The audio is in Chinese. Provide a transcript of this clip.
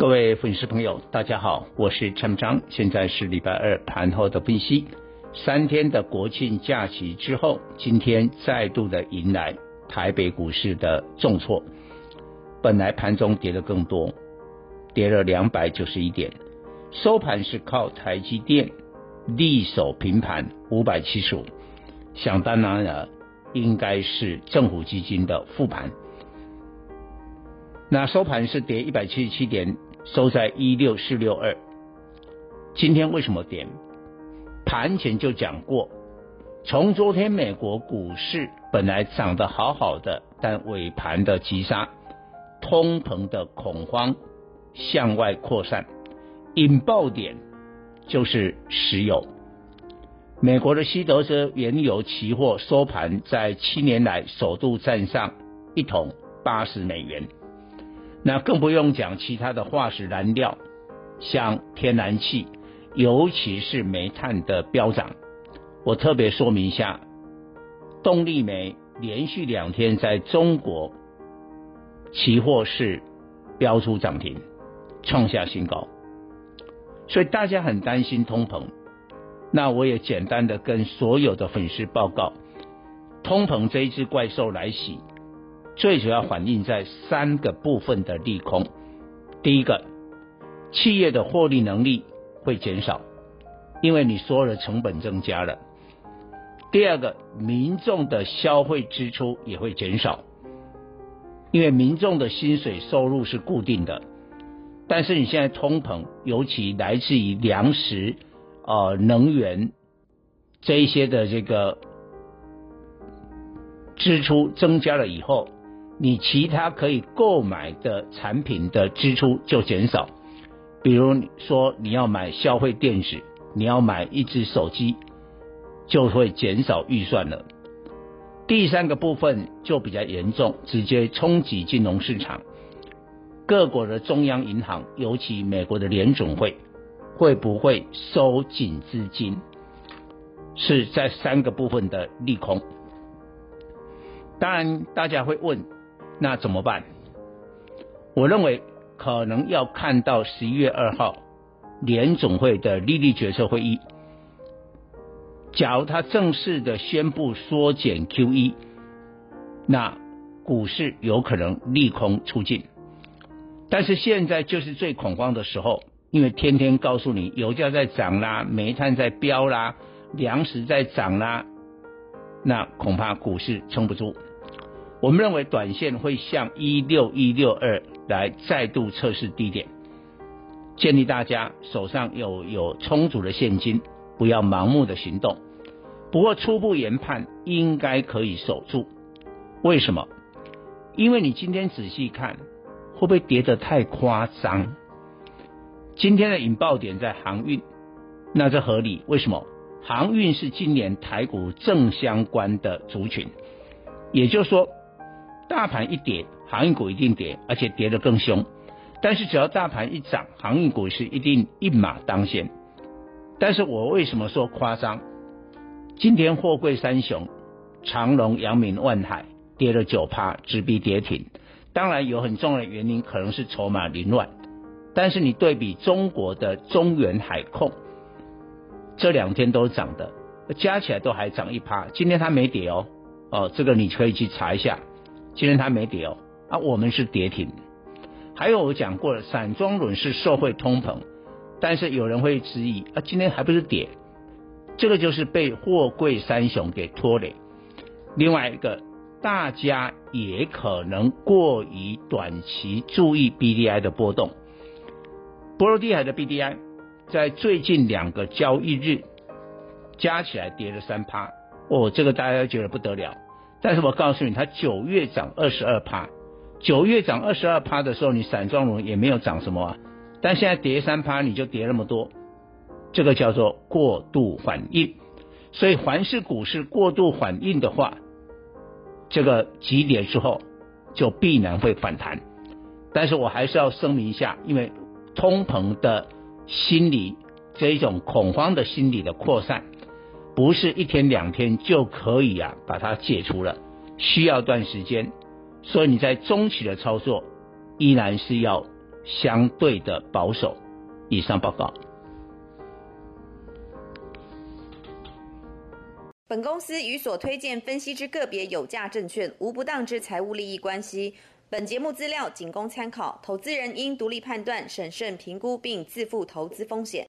各位粉丝朋友，大家好，我是陈章，现在是礼拜二盘后的分析。三天的国庆假期之后，今天再度的迎来台北股市的重挫，本来盘中跌得更多，跌了两百九十一点，收盘是靠台积电力守平盘五百七十五，想当然了，应该是政府基金的复盘。那收盘是跌一百七十七点。收在一六四六二，今天为什么跌？盘前就讲过，从昨天美国股市本来涨得好好的，但尾盘的急杀，通膨的恐慌向外扩散，引爆点就是石油。美国的西德州原油期货收盘在七年来首度站上一桶八十美元。那更不用讲其他的化石燃料，像天然气，尤其是煤炭的飙涨。我特别说明一下，动力煤连续两天在中国期货是飙出涨停，创下新高，所以大家很担心通膨。那我也简单的跟所有的粉丝报告，通膨这一只怪兽来袭。最主要反映在三个部分的利空。第一个，企业的获利能力会减少，因为你所有的成本增加了。第二个，民众的消费支出也会减少，因为民众的薪水收入是固定的。但是你现在通膨，尤其来自于粮食、呃能源这一些的这个支出增加了以后。你其他可以购买的产品的支出就减少，比如说你要买消费电子，你要买一支手机，就会减少预算了。第三个部分就比较严重，直接冲击金融市场。各国的中央银行，尤其美国的联准会，会不会收紧资金？是在三个部分的利空。当然，大家会问。那怎么办？我认为可能要看到十一月二号联总会的利率决策会议。假如他正式的宣布缩减 QE，那股市有可能利空出尽。但是现在就是最恐慌的时候，因为天天告诉你油价在涨啦，煤炭在飙啦，粮食在涨啦，那恐怕股市撑不住。我们认为短线会向一六一六二来再度测试低点，建议大家手上有有充足的现金，不要盲目的行动。不过初步研判应该可以守住。为什么？因为你今天仔细看，会不会跌得太夸张？今天的引爆点在航运，那这合理。为什么？航运是今年台股正相关的族群，也就是说。大盘一跌，航运股一定跌，而且跌得更凶。但是只要大盘一涨，航运股是一定一马当先。但是我为什么说夸张？今天货柜三雄，长荣、阳明、万海跌了九趴，直逼跌停。当然有很重要的原因，可能是筹码凌乱。但是你对比中国的中远海控，这两天都涨的，加起来都还涨一趴。今天它没跌哦，哦，这个你可以去查一下。今天它没跌哦，啊，我们是跌停。还有我讲过了，散装轮是社会通膨，但是有人会质疑啊，今天还不是跌？这个就是被货柜三雄给拖累。另外一个，大家也可能过于短期注意 BDI 的波动。波罗的海的 BDI 在最近两个交易日加起来跌了三趴，哦，这个大家觉得不得了。但是我告诉你，它九月涨二十二趴，九月涨二十二趴的时候，你散装轮也没有涨什么啊。但现在跌三趴，你就跌那么多，这个叫做过度反应。所以凡是股市过度反应的话，这个急跌之后就必然会反弹。但是我还是要声明一下，因为通膨的心理这一种恐慌的心理的扩散，不是一天两天就可以啊把它解除了，需要段时间。所以你在中期的操作依然是要相对的保守。以上报告。本公司与所推荐分析之个别有价证券无不当之财务利益关系。本节目资料仅供参考，投资人应独立判断、审慎评估并自负投资风险。